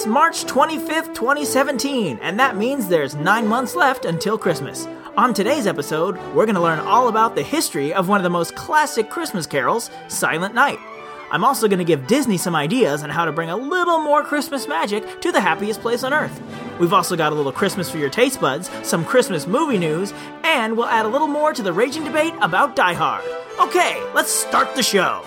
It's March 25th, 2017, and that means there's nine months left until Christmas. On today's episode, we're going to learn all about the history of one of the most classic Christmas carols, Silent Night. I'm also going to give Disney some ideas on how to bring a little more Christmas magic to the happiest place on earth. We've also got a little Christmas for your taste buds, some Christmas movie news, and we'll add a little more to the raging debate about Die Hard. Okay, let's start the show.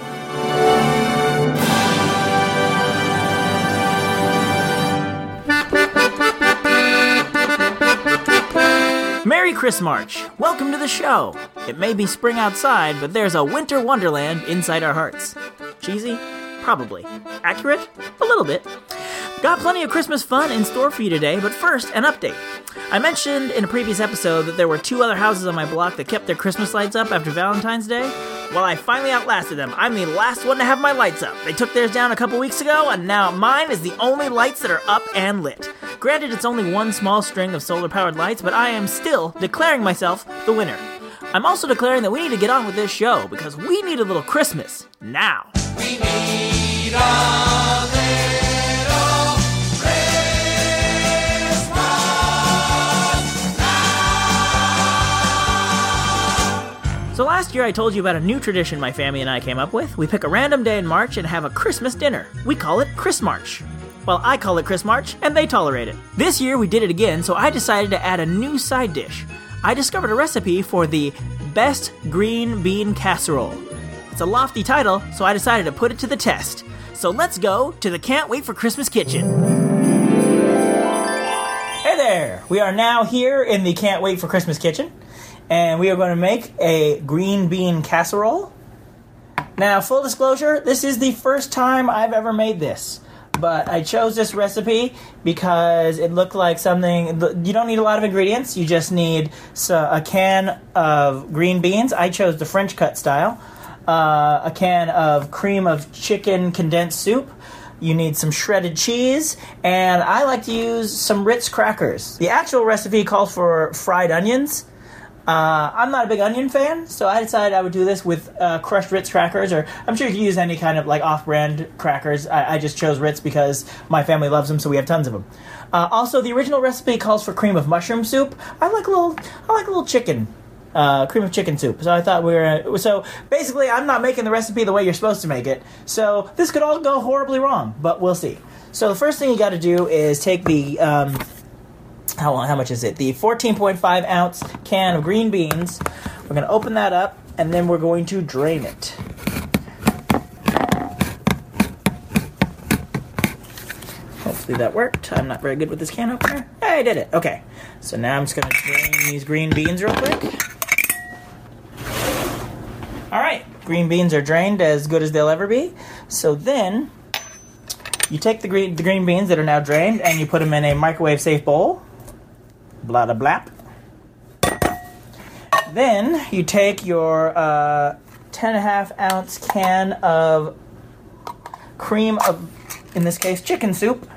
Merry March. Welcome to the show. It may be spring outside, but there's a winter wonderland inside our hearts. Cheesy? Probably. Accurate? A little bit. Got plenty of Christmas fun in store for you today, but first, an update. I mentioned in a previous episode that there were two other houses on my block that kept their Christmas lights up after Valentine's Day. Well, I finally outlasted them. I'm the last one to have my lights up. They took theirs down a couple weeks ago, and now mine is the only lights that are up and lit. Granted, it's only one small string of solar powered lights, but I am still declaring myself the winner. I'm also declaring that we need to get on with this show because we need a little Christmas now. So last year I told you about a new tradition my family and I came up with. We pick a random day in March and have a Christmas dinner. We call it Chris March. Well, I call it Chris March, and they tolerate it. This year we did it again, so I decided to add a new side dish. I discovered a recipe for the best green bean casserole. It's a lofty title, so I decided to put it to the test. So let's go to the Can't Wait for Christmas kitchen. Hey there! We are now here in the Can't Wait for Christmas kitchen, and we are going to make a green bean casserole. Now, full disclosure, this is the first time I've ever made this. But I chose this recipe because it looked like something. You don't need a lot of ingredients. You just need a can of green beans. I chose the French cut style. Uh, a can of cream of chicken condensed soup. You need some shredded cheese, and I like to use some Ritz crackers. The actual recipe calls for fried onions. Uh, I'm not a big onion fan, so I decided I would do this with uh, crushed Ritz crackers, or I'm sure you can use any kind of like off-brand crackers. I, I just chose Ritz because my family loves them, so we have tons of them. Uh, also, the original recipe calls for cream of mushroom soup. I like a little, I like a little chicken, uh, cream of chicken soup. So I thought we were. So basically, I'm not making the recipe the way you're supposed to make it. So this could all go horribly wrong, but we'll see. So the first thing you got to do is take the. Um, how, long, how much is it? The 14.5 ounce can of green beans. We're to open that up and then we're going to drain it. Hopefully that worked. I'm not very good with this can opener. Hey, I did it. Okay. So now I'm just to drain these green beans real quick. All right. Green beans are drained as good as they'll ever be. So then you take the green, the green beans that are now drained and you put them in a microwave safe bowl. Blah blah blap. Then you take your uh, 10 and a half ounce can of cream of, in this case, chicken soup,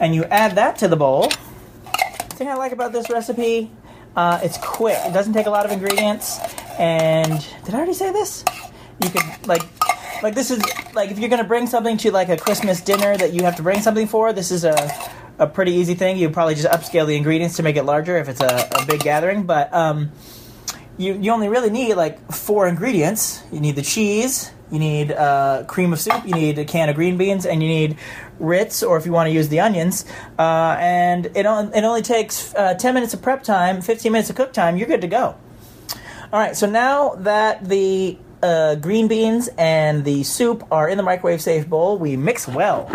and you add that to the bowl. Thing I like about this recipe, uh, it's quick. It doesn't take a lot of ingredients, and did I already say this? You could like, like this is like if you're gonna bring something to like a Christmas dinner that you have to bring something for. This is a a pretty easy thing. You probably just upscale the ingredients to make it larger if it's a, a big gathering, but um, you you only really need like four ingredients. You need the cheese, you need uh, cream of soup, you need a can of green beans, and you need Ritz, or if you want to use the onions. Uh, and it, on, it only takes uh, 10 minutes of prep time, 15 minutes of cook time, you're good to go. All right, so now that the uh, green beans and the soup are in the microwave safe bowl, we mix well.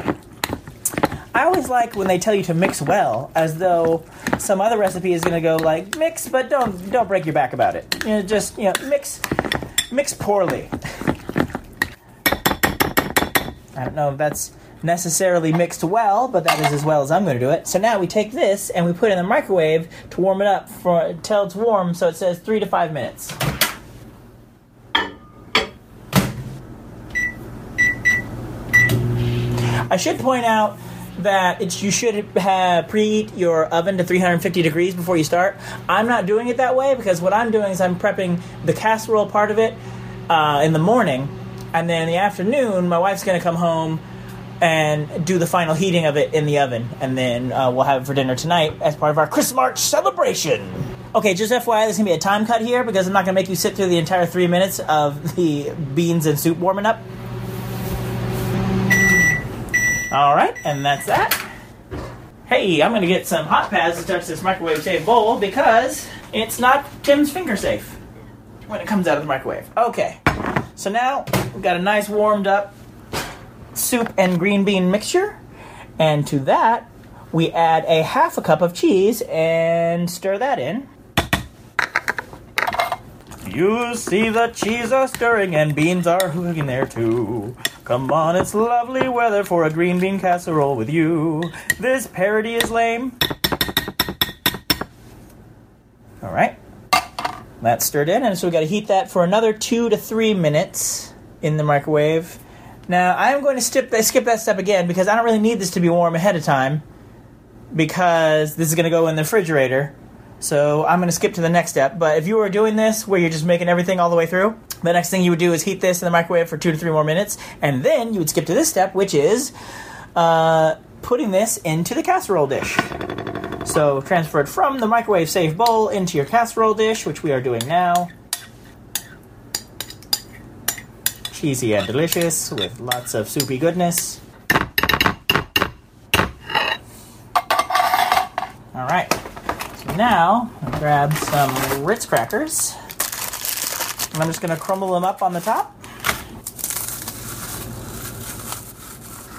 I always like when they tell you to mix well, as though some other recipe is going to go like mix, but don't don't break your back about it. You know, just you know, mix mix poorly. I don't know if that's necessarily mixed well, but that is as well as I'm going to do it. So now we take this and we put it in the microwave to warm it up for until it's warm. So it says three to five minutes. I should point out that it's you should have preheat your oven to 350 degrees before you start. I'm not doing it that way because what I'm doing is I'm prepping the casserole part of it uh, in the morning, and then in the afternoon my wife's going to come home and do the final heating of it in the oven, and then uh, we'll have it for dinner tonight as part of our Christmas March celebration. Okay, just FYI, there's gonna be a time cut here because I'm not gonna make you sit through the entire three minutes of the beans and soup warming up. All right, and that's that. Hey, I'm gonna get some hot pads to touch this microwave safe bowl because it's not Tim's finger safe when it comes out of the microwave. Okay, so now we've got a nice warmed up soup and green bean mixture, and to that we add a half a cup of cheese and stir that in. You see the cheese are stirring and beans are hooking there too. Come on, it's lovely weather for a green bean casserole with you. This parody is lame. All right. That's stirred in, and so we got to heat that for another two to three minutes in the microwave. Now, I'm going to skip, skip that step again because I don't really need this to be warm ahead of time because this is going to go in the refrigerator. So I'm going to skip to the next step. But if you were doing this where you're just making everything all the way through, the next thing you would do is heat this in the microwave for two to three more minutes, and then you would skip to this step, which is uh, putting this into the casserole dish. So transfer it from the microwave safe bowl into your casserole dish, which we are doing now. Cheesy and delicious with lots of soupy goodness. All right. So now grab some Ritz crackers. And I'm just going to crumble them up on the top.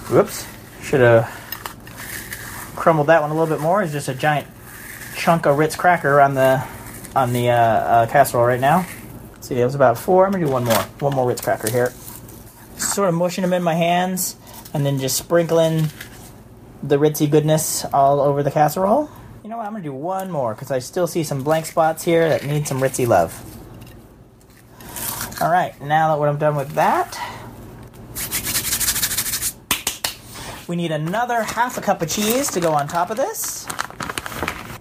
Whoops. Should have crumbled that one a little bit more. It's just a giant chunk of Ritz cracker on the on the uh, uh, casserole right now. Let's see, that was about four. I'm gonna do one more. One more Ritz cracker here. Sort of mushing them in my hands, and then just sprinkling the Ritzy goodness all over the casserole. You know what? I'm gonna do one more because I still see some blank spots here that need some Ritzy love. All right, now that what I'm done with that, we need another half a cup of cheese to go on top of this.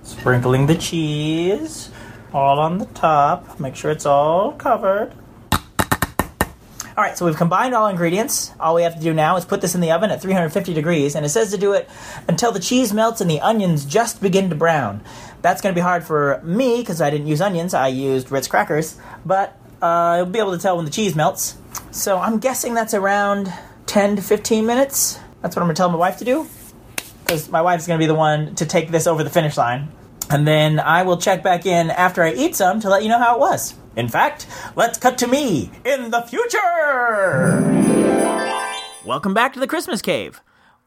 Sprinkling the cheese all on the top. Make sure it's all covered. All right, so we've combined all ingredients. All we have to do now is put this in the oven at 350 degrees, and it says to do it until the cheese melts and the onions just begin to brown. That's going to be hard for me because I didn't use onions. I used Ritz crackers, but uh, you'll be able to tell when the cheese melts. So I'm guessing that's around 10 to 15 minutes. That's what I'm going to tell my wife to do because my wife's going to be the one to take this over the finish line. And then I will check back in after I eat some to let you know how it was. In fact, let's cut to me in the future! Welcome back to the Christmas Cave.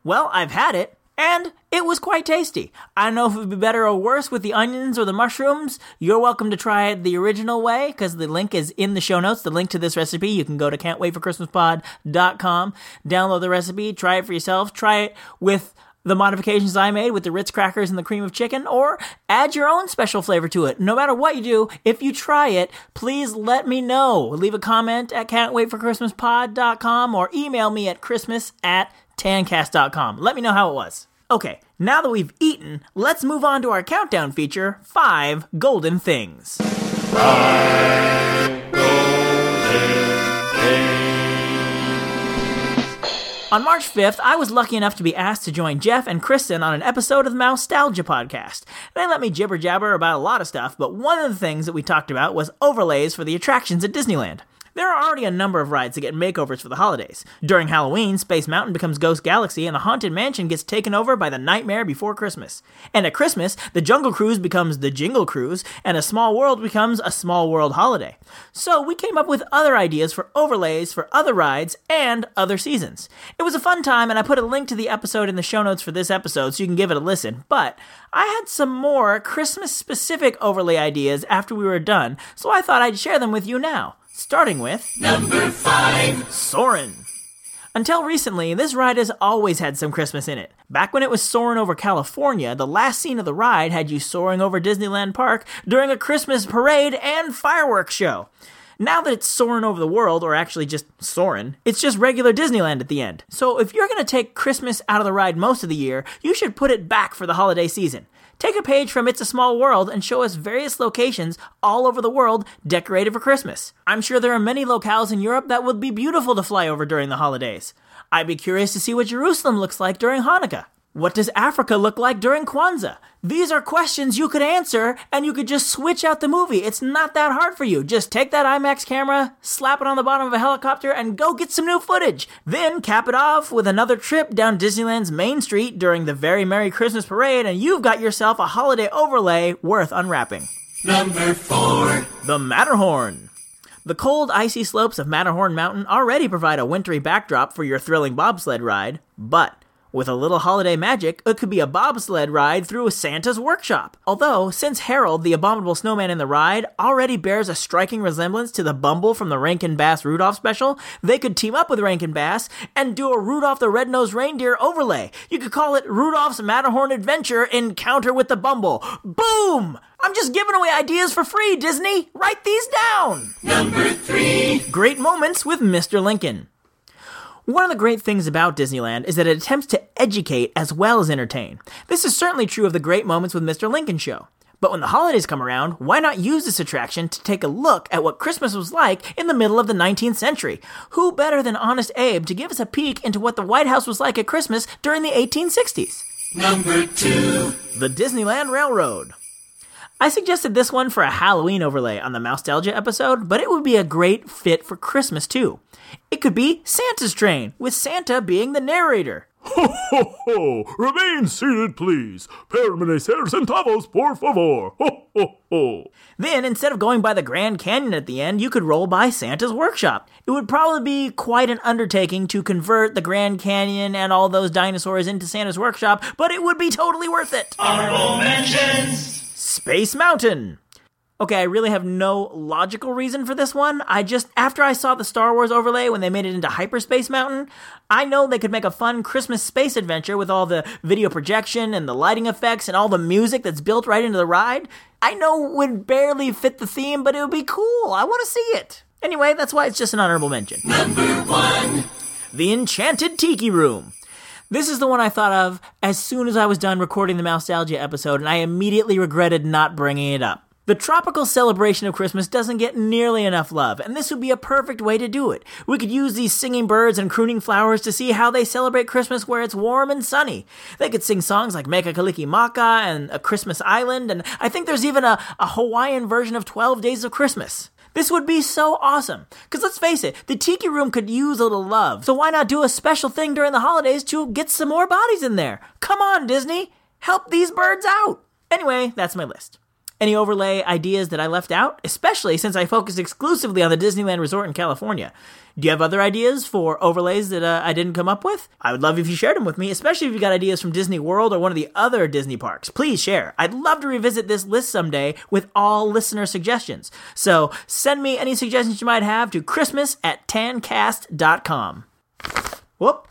Well, I've had it, and it was quite tasty. I don't know if it would be better or worse with the onions or the mushrooms. You're welcome to try it the original way because the link is in the show notes. The link to this recipe, you can go to can'twaitforchristmaspod.com, download the recipe, try it for yourself, try it with the modifications I made with the Ritz crackers and the cream of chicken, or add your own special flavor to it. No matter what you do, if you try it, please let me know. Leave a comment at can'twaitforchristmaspod.com or email me at christmas at tancast.com. Let me know how it was. Okay, now that we've eaten, let's move on to our countdown feature five golden things. On March 5th, I was lucky enough to be asked to join Jeff and Kristen on an episode of the Mousetalgia podcast. They let me jibber jabber about a lot of stuff, but one of the things that we talked about was overlays for the attractions at Disneyland. There are already a number of rides that get makeovers for the holidays. During Halloween, Space Mountain becomes Ghost Galaxy and the Haunted Mansion gets taken over by the Nightmare Before Christmas. And at Christmas, the Jungle Cruise becomes the Jingle Cruise and a Small World becomes a Small World Holiday. So we came up with other ideas for overlays for other rides and other seasons. It was a fun time and I put a link to the episode in the show notes for this episode so you can give it a listen. But I had some more Christmas specific overlay ideas after we were done, so I thought I'd share them with you now starting with number five Soarin'. Until recently, this ride has always had some Christmas in it. Back when it was soaring over California, the last scene of the ride had you soaring over Disneyland Park during a Christmas parade and fireworks show. Now that it's soaring over the world, or actually just soaring, it's just regular Disneyland at the end. So if you're gonna take Christmas out of the ride most of the year, you should put it back for the holiday season. Take a page from It's a Small World and show us various locations all over the world decorated for Christmas. I'm sure there are many locales in Europe that would be beautiful to fly over during the holidays. I'd be curious to see what Jerusalem looks like during Hanukkah. What does Africa look like during Kwanzaa? These are questions you could answer and you could just switch out the movie. It's not that hard for you. Just take that IMAX camera, slap it on the bottom of a helicopter, and go get some new footage. Then cap it off with another trip down Disneyland's Main Street during the Very Merry Christmas Parade, and you've got yourself a holiday overlay worth unwrapping. Number four. The Matterhorn. The cold, icy slopes of Matterhorn Mountain already provide a wintry backdrop for your thrilling bobsled ride, but with a little holiday magic, it could be a bobsled ride through Santa's workshop. Although, since Harold, the abominable snowman in the ride, already bears a striking resemblance to the Bumble from the Rankin Bass Rudolph special, they could team up with Rankin Bass and do a Rudolph the Red-Nosed Reindeer overlay. You could call it Rudolph's Matterhorn Adventure Encounter with the Bumble. Boom! I'm just giving away ideas for free, Disney! Write these down! Number three. Great moments with Mr. Lincoln. One of the great things about Disneyland is that it attempts to educate as well as entertain. This is certainly true of the Great Moments with Mr. Lincoln show. But when the holidays come around, why not use this attraction to take a look at what Christmas was like in the middle of the 19th century? Who better than Honest Abe to give us a peek into what the White House was like at Christmas during the 1860s? Number two. The Disneyland Railroad. I suggested this one for a Halloween overlay on the Mousetalgia episode, but it would be a great fit for Christmas too. It could be Santa's Train, with Santa being the narrator. Ho, ho, ho! Remain seated, please. Permanecer centavos, por favor. Ho, ho, ho! Then, instead of going by the Grand Canyon at the end, you could roll by Santa's workshop. It would probably be quite an undertaking to convert the Grand Canyon and all those dinosaurs into Santa's workshop, but it would be totally worth it. Honorable mentions. Space Mountain. Okay, I really have no logical reason for this one. I just, after I saw the Star Wars overlay when they made it into Hyperspace Mountain, I know they could make a fun Christmas space adventure with all the video projection and the lighting effects and all the music that's built right into the ride. I know it would barely fit the theme, but it would be cool. I want to see it. Anyway, that's why it's just an honorable mention. Number one. The Enchanted Tiki Room. This is the one I thought of as soon as I was done recording the Mousetalgia episode, and I immediately regretted not bringing it up. The tropical celebration of Christmas doesn't get nearly enough love, and this would be a perfect way to do it. We could use these singing birds and crooning flowers to see how they celebrate Christmas where it's warm and sunny. They could sing songs like Mele Kalikimaka and A Christmas Island, and I think there's even a, a Hawaiian version of 12 Days of Christmas. This would be so awesome. Because let's face it, the Tiki Room could use a little love. So why not do a special thing during the holidays to get some more bodies in there? Come on, Disney. Help these birds out. Anyway, that's my list. Any overlay ideas that I left out? Especially since I focused exclusively on the Disneyland Resort in California. Do you have other ideas for overlays that uh, I didn't come up with? I would love if you shared them with me, especially if you got ideas from Disney World or one of the other Disney parks. Please share. I'd love to revisit this list someday with all listener suggestions. So send me any suggestions you might have to Christmas at tancast.com. Whoop.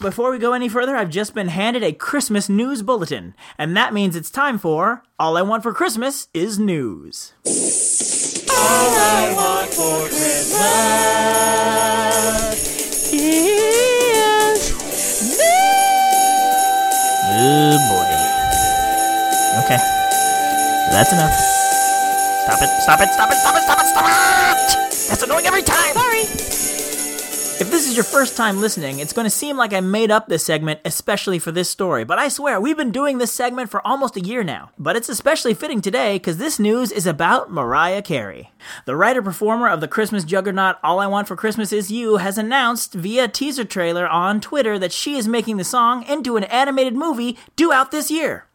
Before we go any further, I've just been handed a Christmas news bulletin, and that means it's time for All I Want for Christmas is News. Oh boy. Okay. That's enough. Stop it, stop it, stop it, stop it, stop it, stop it! That's annoying every time! If this is your first time listening, it's going to seem like I made up this segment especially for this story, but I swear we've been doing this segment for almost a year now. But it's especially fitting today because this news is about Mariah Carey. The writer performer of the Christmas juggernaut All I Want for Christmas Is You has announced via teaser trailer on Twitter that she is making the song into an animated movie due out this year.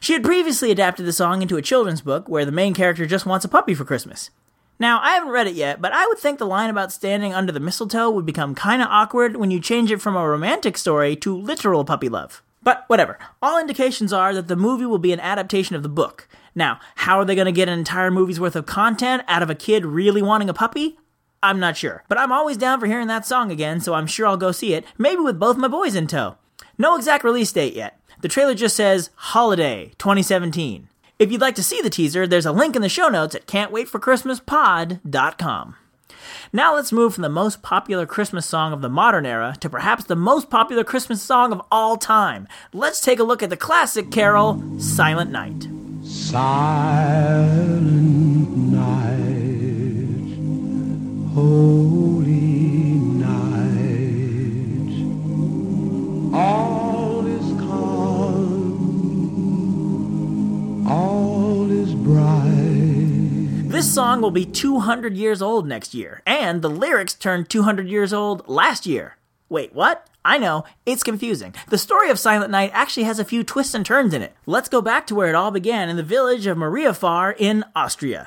She had previously adapted the song into a children's book where the main character just wants a puppy for Christmas. Now, I haven't read it yet, but I would think the line about standing under the mistletoe would become kinda awkward when you change it from a romantic story to literal puppy love. But whatever. All indications are that the movie will be an adaptation of the book. Now, how are they going to get an entire movie's worth of content out of a kid really wanting a puppy? I'm not sure. But I'm always down for hearing that song again, so I'm sure I'll go see it, maybe with both my boys in tow. No exact release date yet. The trailer just says Holiday 2017. If you'd like to see the teaser, there's a link in the show notes at can'twaitforchristmaspod.com. Now let's move from the most popular Christmas song of the modern era to perhaps the most popular Christmas song of all time. Let's take a look at the classic carol, Silent Night. Silent night, holy night, all all is bright. This song will be 200 years old next year, and the lyrics turned 200 years old last year. Wait, what? I know, it's confusing. The story of Silent Night actually has a few twists and turns in it. Let's go back to where it all began in the village of Mariapfarr in Austria.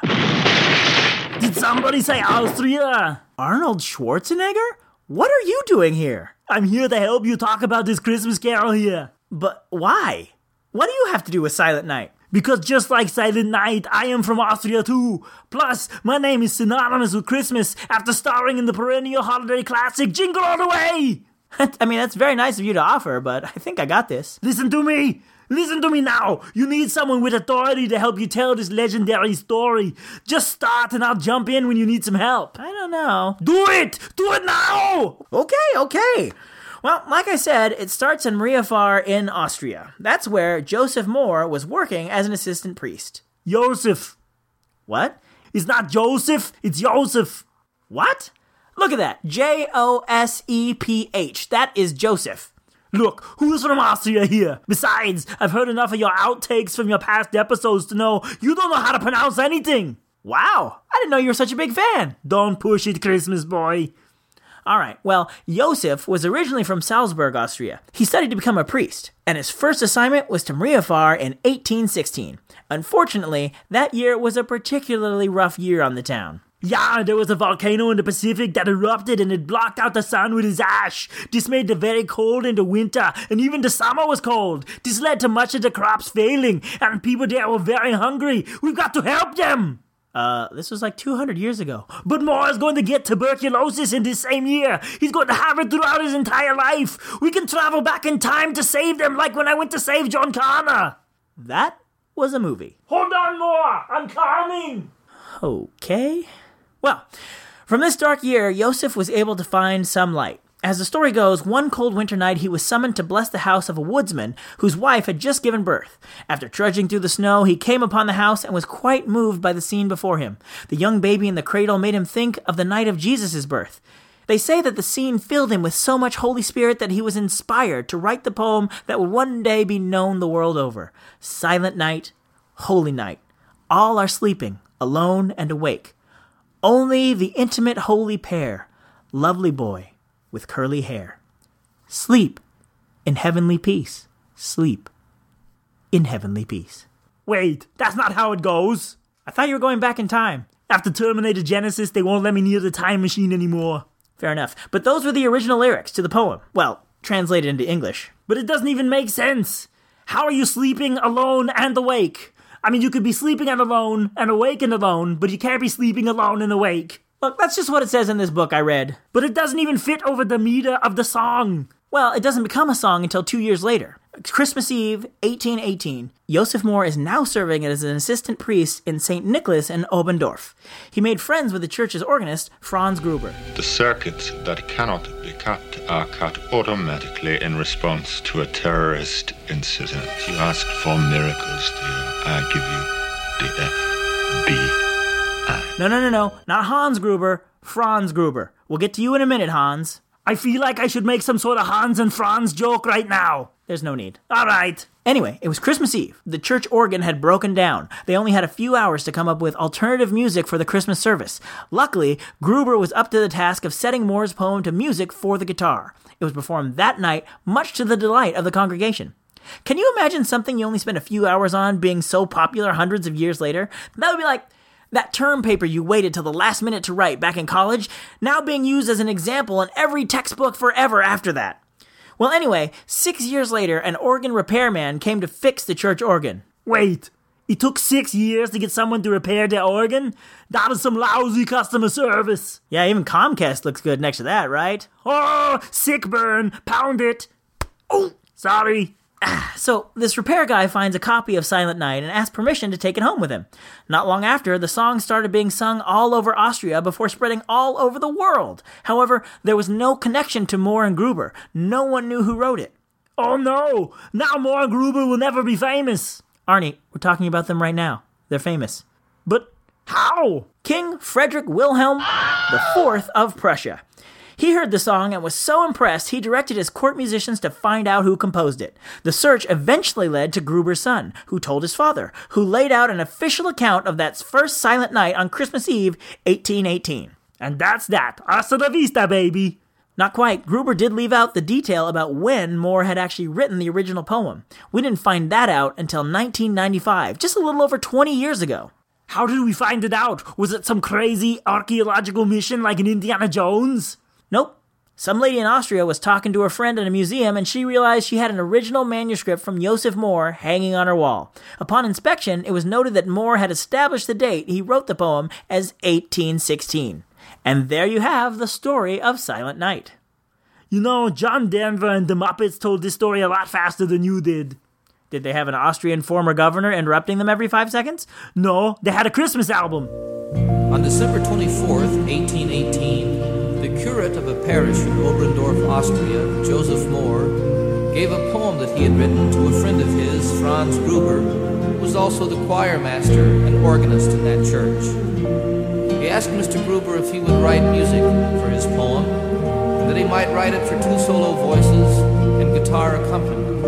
Did somebody say Austria? Arnold Schwarzenegger? What are you doing here? I'm here to help you talk about this Christmas carol here. But why? What do you have to do with Silent Night? Because just like Silent Night, I am from Austria too. Plus, my name is synonymous with Christmas after starring in the perennial holiday classic Jingle All the Way! I mean, that's very nice of you to offer, but I think I got this. Listen to me! Listen to me now! You need someone with authority to help you tell this legendary story. Just start and I'll jump in when you need some help. I don't know. Do it! Do it now! Okay, okay. Well, like I said, it starts in Mariapfarr in Austria. That's where Joseph Mohr was working as an assistant priest. Joseph. What? It's not Joseph, it's Joseph. What? Look at that. J O S E P H. That is Joseph. Look, who's from Austria here? Besides, I've heard enough of your outtakes from your past episodes to know you don't know how to pronounce anything. Wow, I didn't know you were such a big fan. Don't push it, Christmas boy. All right, well, Josef was originally from Salzburg, Austria. He studied to become a priest, and his first assignment was to Mariapfarr in 1816. Unfortunately, that year was a particularly rough year on the town. Yeah, there was a volcano in the Pacific that erupted and it blocked out the sun with its ash. This made the very cold in the winter, and even the summer was cold. This led to much of the crops failing, and people there were very hungry. We've got to help them! Uh, this was like 200 years ago. But Mohr is going to get tuberculosis in this same year. He's going to have it throughout his entire life. We can travel back in time to save them, like when I went to save John Connor. That was a movie. Hold on, Mohr! I'm coming! Okay. Well, from this dark year, Yosef was able to find some light. As the story goes, one cold winter night he was summoned to bless the house of a woodsman whose wife had just given birth. After trudging through the snow, he came upon the house and was quite moved by the scene before him. The young baby in the cradle made him think of the night of Jesus' birth. They say that the scene filled him with so much Holy Spirit that he was inspired to write the poem that would one day be known the world over Silent Night, Holy Night. All are sleeping, alone and awake. Only the intimate holy pair, lovely boy with curly hair. Sleep in heavenly peace. Sleep in heavenly peace. Wait, that's not how it goes. I thought you were going back in time. After Terminator Genisys, they won't let me near the time machine anymore. Fair enough. But those were the original lyrics to the poem. Well, translated into English. But it doesn't even make sense. How are you sleeping alone and awake? I mean, you could be sleeping and alone and awake and alone, but you can't be sleeping alone and awake. Look, that's just what it says in this book I read. But it doesn't even fit over the meter of the song. Well, it doesn't become a song until two years later. Christmas Eve, 1818, Joseph Mohr is now serving as an assistant priest in St. Nicholas in Oberndorf. He made friends with the church's organist, Franz Gruber. The circuits that cannot be cut are cut automatically in response to a terrorist incident. You ask for miracles, dear. I No, no, no, no, not Hans Gruber, Franz Gruber. We'll get to you in a minute, Hans. I feel like I should make some sort of Hans and Franz joke right now. There's no need. All right. Anyway, it was Christmas Eve. The church organ had broken down. They only had a few hours to come up with alternative music for the Christmas service. Luckily, Gruber was up to the task of setting Mohr's poem to music for the guitar. It was performed that night, much to the delight of the congregation. Can you imagine something you only spent a few hours on being so popular hundreds of years later? That would be like that term paper you waited till the last minute to write back in college, now being used as an example in every textbook forever after that. Well, anyway, six years later, an organ repairman came to fix the church organ. Wait, It took six years to get someone to repair their organ? That is some lousy customer service. Yeah, even Comcast looks good next to that, right? Oh, sick burn. Pound it. Oh, sorry. So, this repair guy finds a copy of Silent Night and asks permission to take it home with him. Not long after, the song started being sung all over Austria before spreading all over the world. However, there was no connection to Mohr and Gruber. No one knew who wrote it. Oh no, now Mohr and Gruber will never be famous. Arnie, we're talking about them right now. They're famous. But how? King Frederick Wilhelm IV of Prussia. He heard the song and was so impressed he directed his court musicians to find out who composed it. The search eventually led to Gruber's son, who told his father, who laid out an official account of that first silent night on Christmas Eve, 1818. And that's that. Hasta la vista, baby. Not quite. Gruber did leave out the detail about when Mohr had actually written the original poem. We didn't find that out until 1995, just a little over 20 years ago. How did we find it out? Was it some crazy archaeological mission like in Indiana Jones? Nope. Some lady in Austria was talking to her friend in a museum and she realized she had an original manuscript from Joseph Mohr hanging on her wall. Upon inspection, it was noted that Mohr had established the date he wrote the poem as 1816. And there you have the story of Silent Night. You know, John Denver and the Muppets told this story a lot faster than you did. Did they have an Austrian former governor interrupting them every five seconds? No, they had a Christmas album. On December 24th, 1818, the curate of a parish in Oberndorf, Austria, Joseph Mohr, gave a poem that he had written to a friend of his, Franz Gruber, who was also the choir master and organist in that church. He asked Mr. Gruber if he would write music for his poem, and that he might write it for two solo voices and guitar accompaniment.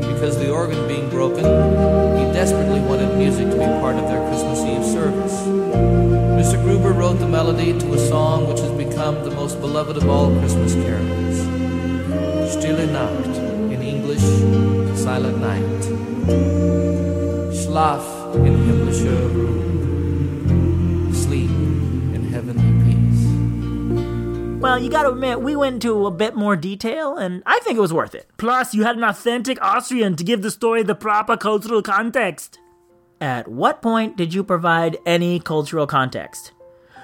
Because the organ being broken, he desperately wanted music to be part of their Christmas Eve service. Mr. Gruber wrote the melody to a song which has become the most beloved of all Christmas carols. Stille Nacht, in English, Silent Night. Schlaf in himmlischer Ruhe. Sleep in heavenly peace. Well, you gotta admit, we went into a bit more detail, and I think it was worth it. Plus, you had an authentic Austrian to give the story the proper cultural context. At what point did you provide any cultural context?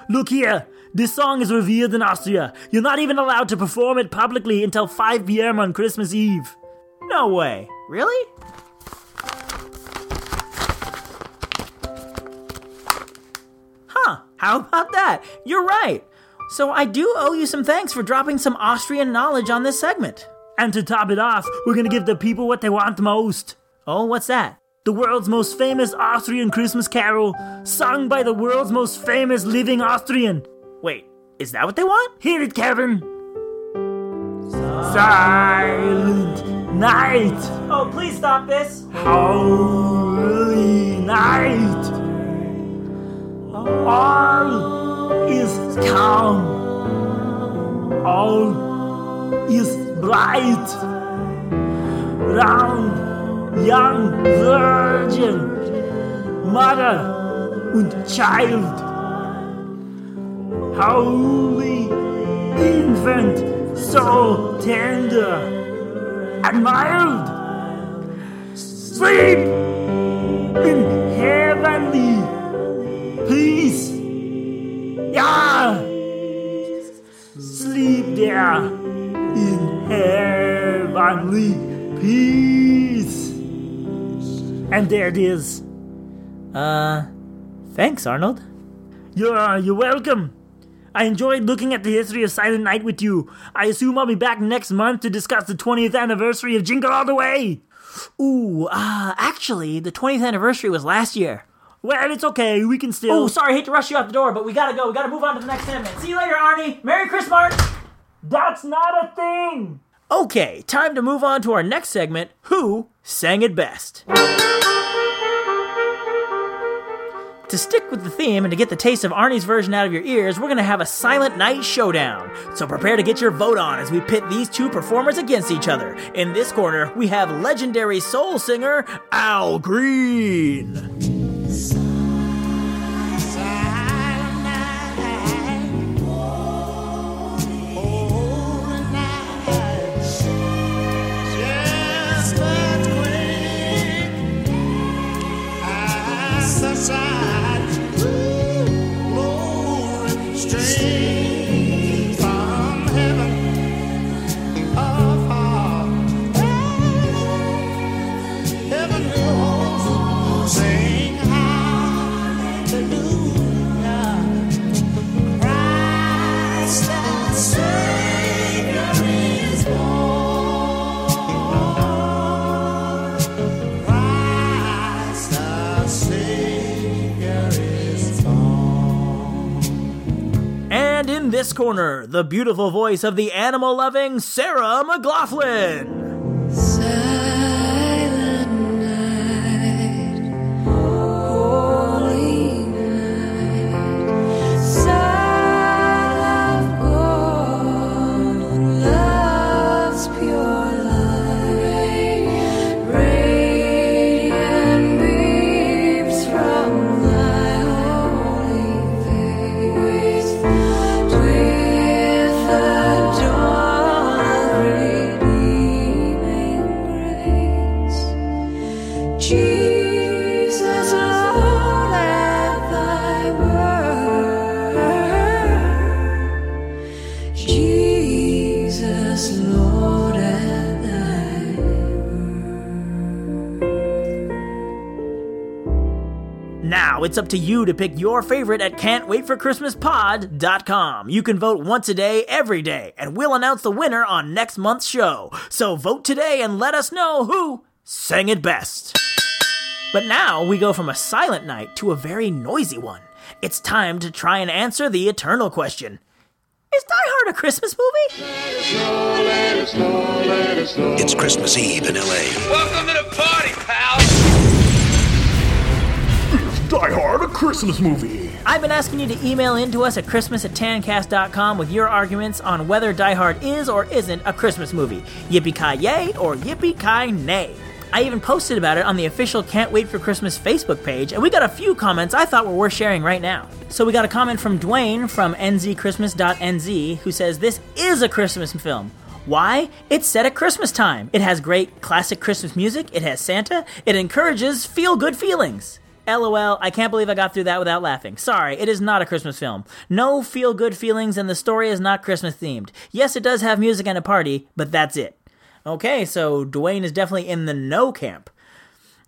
Look here, this song is revered in Austria. You're not even allowed to perform it publicly until 5 p.m. on Christmas Eve. No way. Really? Huh, how about that? You're right. So I do owe you some thanks for dropping some Austrian knowledge on this segment. And to top it off, we're gonna give the people what they want most. Oh, what's that? The world's most famous Austrian Christmas carol, sung by the world's most famous living Austrian. Wait, is that what they want? Hear it, Kevin. Silent night, Oh, please stop this. holy night. All is calm. All is bright. Round young virgin, mother and child. Holy infant, so tender and mild. Sleep in heavenly peace. Yeah. Sleep there in heavenly peace. And there it is. Uh, thanks, Arnold. You're, uh, you're welcome. I enjoyed looking at the history of Silent Night with you. I assume I'll be back next month to discuss the 20th anniversary of Jingle All the Way. Ooh, uh, actually, the 20th anniversary was last year. Well, it's okay. We can still. Oh, sorry, I hate to rush you out the door, but we gotta go. We gotta move on to the next segment. See you later, Arnie. Merry Christmas. That's not a thing. Okay, time to move on to our next segment. Who sang it best? To stick with the theme and to get the taste of Arnie's version out of your ears, we're gonna have a Silent Night showdown. So prepare to get your vote on as we pit these two performers against each other. In this corner, we have legendary soul singer Al Green. Animals Corner, the beautiful voice of the animal loving Sarah McLachlan. It's up to you to pick your favorite at can'twaitforchristmaspod.com. You can vote once a day, every day, and we'll announce the winner on next month's show. So vote today and let us know who sang it best. But now we go from a silent night to a very noisy one. It's time to try and answer the eternal question. Is Die Hard a Christmas movie? It's Christmas Eve in LA. Welcome to the party, Die Hard, a Christmas movie. I've been asking you to email in to us at Christmas at tancast.com with your arguments on whether Die Hard is or isn't a Christmas movie. Yippee ki yay or yippee ki nay. I even posted about it on the official Can't Wait for Christmas Facebook page, and we got a few comments I thought were worth sharing right now. So we got a comment from Dwayne from nzchristmas.nz who says this is a Christmas film. Why? It's set at Christmas time. It has great classic Christmas music, it has Santa, it encourages feel good feelings. LOL, I can't believe I got through that without laughing. Sorry, it is not a Christmas film. No feel good feelings, and the story is not Christmas themed. Yes, it does have music and a party, but that's it. Okay, so Dwayne is definitely in the no camp.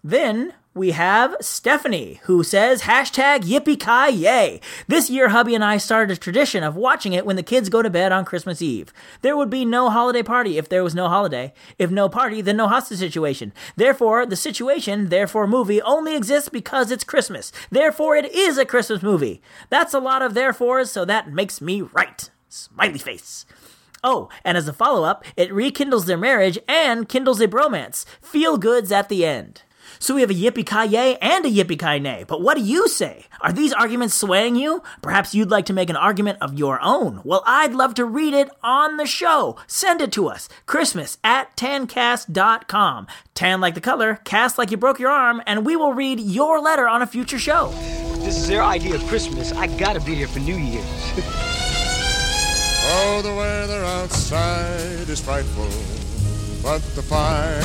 Then we have Stephanie, who says hashtag yippee ki yay. This year, hubby and I started a tradition of watching it when the kids go to bed on Christmas Eve. There would be no holiday party if there was no holiday. If no party, then no hostage situation. Therefore, the situation, therefore movie, only exists because it's Christmas. Therefore, it is a Christmas movie. That's a lot of therefores, so that makes me right. Smiley face. Oh, and as a follow up, it rekindles their marriage and kindles a bromance. Feel goods at the end. So we have a yippee ki yay and a yippee ki nay. But what do you say? Are these arguments swaying you? Perhaps you'd like to make an argument of your own. Well, I'd love to read it on the show. Send it to us. Christmas at tancast.com. Tan like the color, cast like you broke your arm, and we will read your letter on a future show. This is their idea of Christmas. I gotta be here for New Year's. Oh, the weather outside is frightful, but the fire.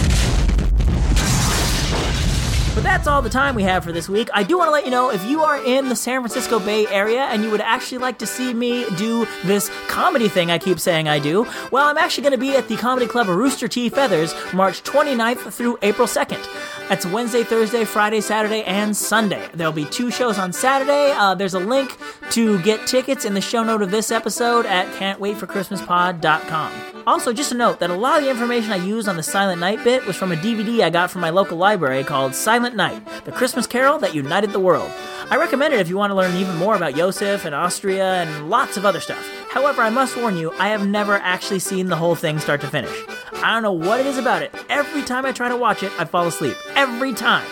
But that's all the time we have for this week. I do want to let you know if you are in the San Francisco Bay Area and you would actually like to see me do this comedy thing I keep saying I do, well, I'm actually going to be at the Comedy Club Rooster T Feathers March 29th through April 2nd. That's Wednesday, Thursday, Friday, Saturday, and Sunday. There'll be two shows on Saturday. Uh, there's a link to get tickets in the show note of this episode at can'twaitforchristmaspod.com. Also, just a note that a lot of the information I used on the Silent Night bit was from a DVD I got from my local library called Silent Night, the Christmas Carol that united the world. I recommend it if you want to learn even more about Joseph and Austria and lots of other stuff. However, I must warn you, I have never actually seen the whole thing start to finish. I don't know what it is about it. Every time I try to watch it, I fall asleep. Every time.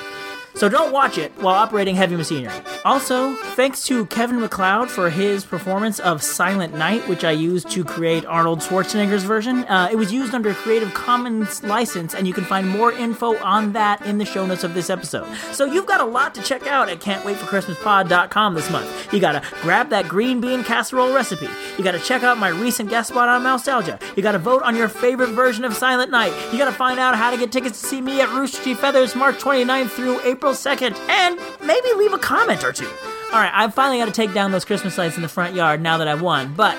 So don't watch it while operating heavy machinery. Also, thanks to Kevin MacLeod for his performance of Silent Night, which I used to create Arnold Schwarzenegger's version. Uh, it was used under a Creative Commons license, and you can find more info on that in the show notes of this episode. So you've got a lot to check out at can'twaitforchristmaspod.com this month. You gotta grab that green bean casserole recipe. You gotta check out my recent guest spot on Mousetalgia. You gotta vote on your favorite version of Silent Night. You gotta find out how to get tickets to see me at Rooster Feathers March 29th through April 2nd, and maybe leave a comment or two. All right, I've finally got to take down those Christmas lights in the front yard now that I've won, but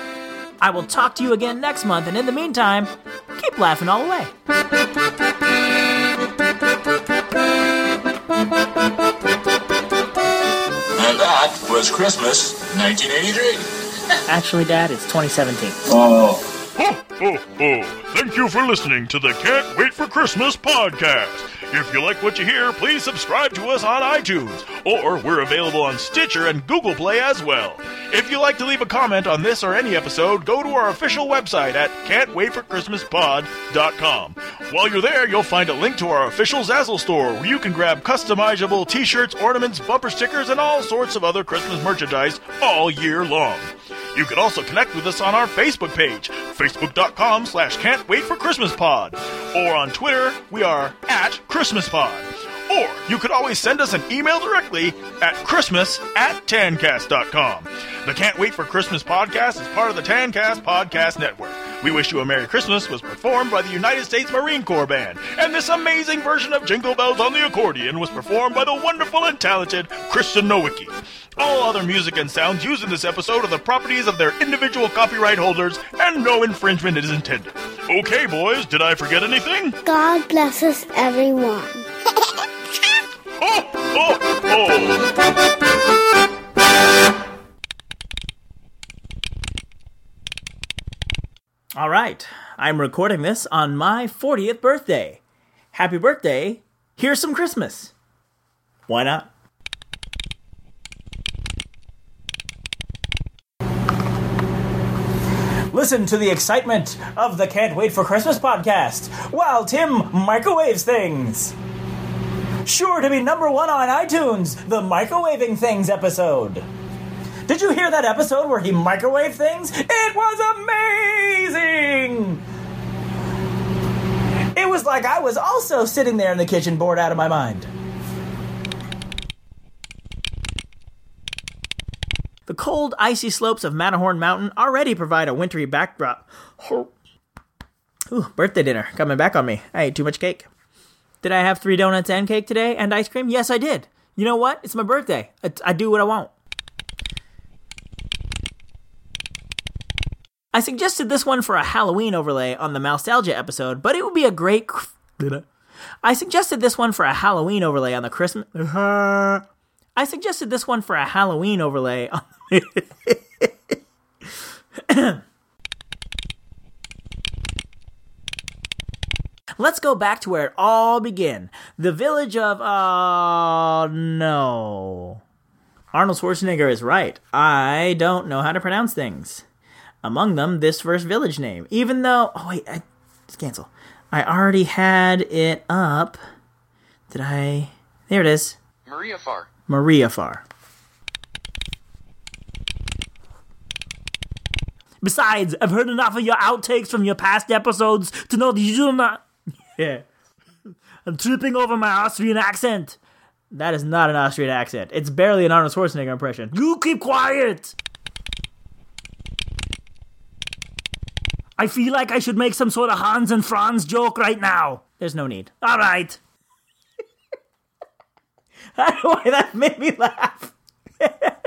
I will talk to you again next month, and in the meantime, keep laughing all the way. And that was Christmas 1983. Actually, Dad, it's 2017. Oh. Ho, ho, ho. Thank you for listening to the Can't Wait for Christmas podcast. If you like what you hear, please subscribe to us on iTunes, or we're available on Stitcher and Google Play as well. If you'd like to leave a comment on this or any episode, go to our official website at can'twaitforchristmaspod.com. While you're there, you'll find a link to our official Zazzle store where you can grab customizable t-shirts, ornaments, bumper stickers, and all sorts of other Christmas merchandise all year long. You can also connect with us on our Facebook page, facebook.com slash can't wait for Christmas pod. Or on Twitter, we are at Christmas pod. Or you could always send us an email directly at Christmas at tancast.com. The Can't Wait for Christmas podcast is part of the Tancast Podcast Network. We Wish You a Merry Christmas was performed by the United States Marine Corps Band, and this amazing version of Jingle Bells on the accordion was performed by the wonderful and talented Kristen Nowicki. All other music and sounds used in this episode are the properties of their individual copyright holders, and no infringement is intended. Okay, boys, did I forget anything? God bless us, everyone. Oh, oh, oh, All right, I'm recording this on my 40th birthday. Happy birthday. Here's some Christmas. Why not? Listen to the excitement of the Can't Wait for Christmas podcast while Tim microwaves things. Sure to be number one on iTunes, the Microwaving Things episode. Did you hear that episode where he microwaved things? It was amazing! It was like I was also sitting there in the kitchen bored out of my mind. The cold, icy slopes of Matterhorn Mountain already provide a wintry backdrop. Ooh, birthday dinner coming back on me. I ate too much cake. Did I have three donuts and cake today and ice cream? Yes, I did. You know what? It's my birthday. I, I do what I want. I suggested this one for a Halloween overlay on the Mousetalgia episode, but it would be a great. I suggested this one for a Halloween overlay on the Christmas. I suggested this one for a Halloween overlay. Let's go back to where it all began. The village of. Uh. No. Arnold Schwarzenegger is right. I don't know how to pronounce things. Among them, this first village name. Even though. Oh, wait. I, let's cancel. I already had it up. Did I. There it is. Mariapfarr. Mariapfarr. Besides, I've heard enough of your outtakes from your past episodes to know that you do not. Yeah. I'm tripping over my Austrian accent. That is not an Austrian accent. It's barely an Arnold Schwarzenegger impression. You keep quiet! I feel like I should make some sort of Hans and Franz joke right now. There's no need. Alright. I don't know why that made me laugh.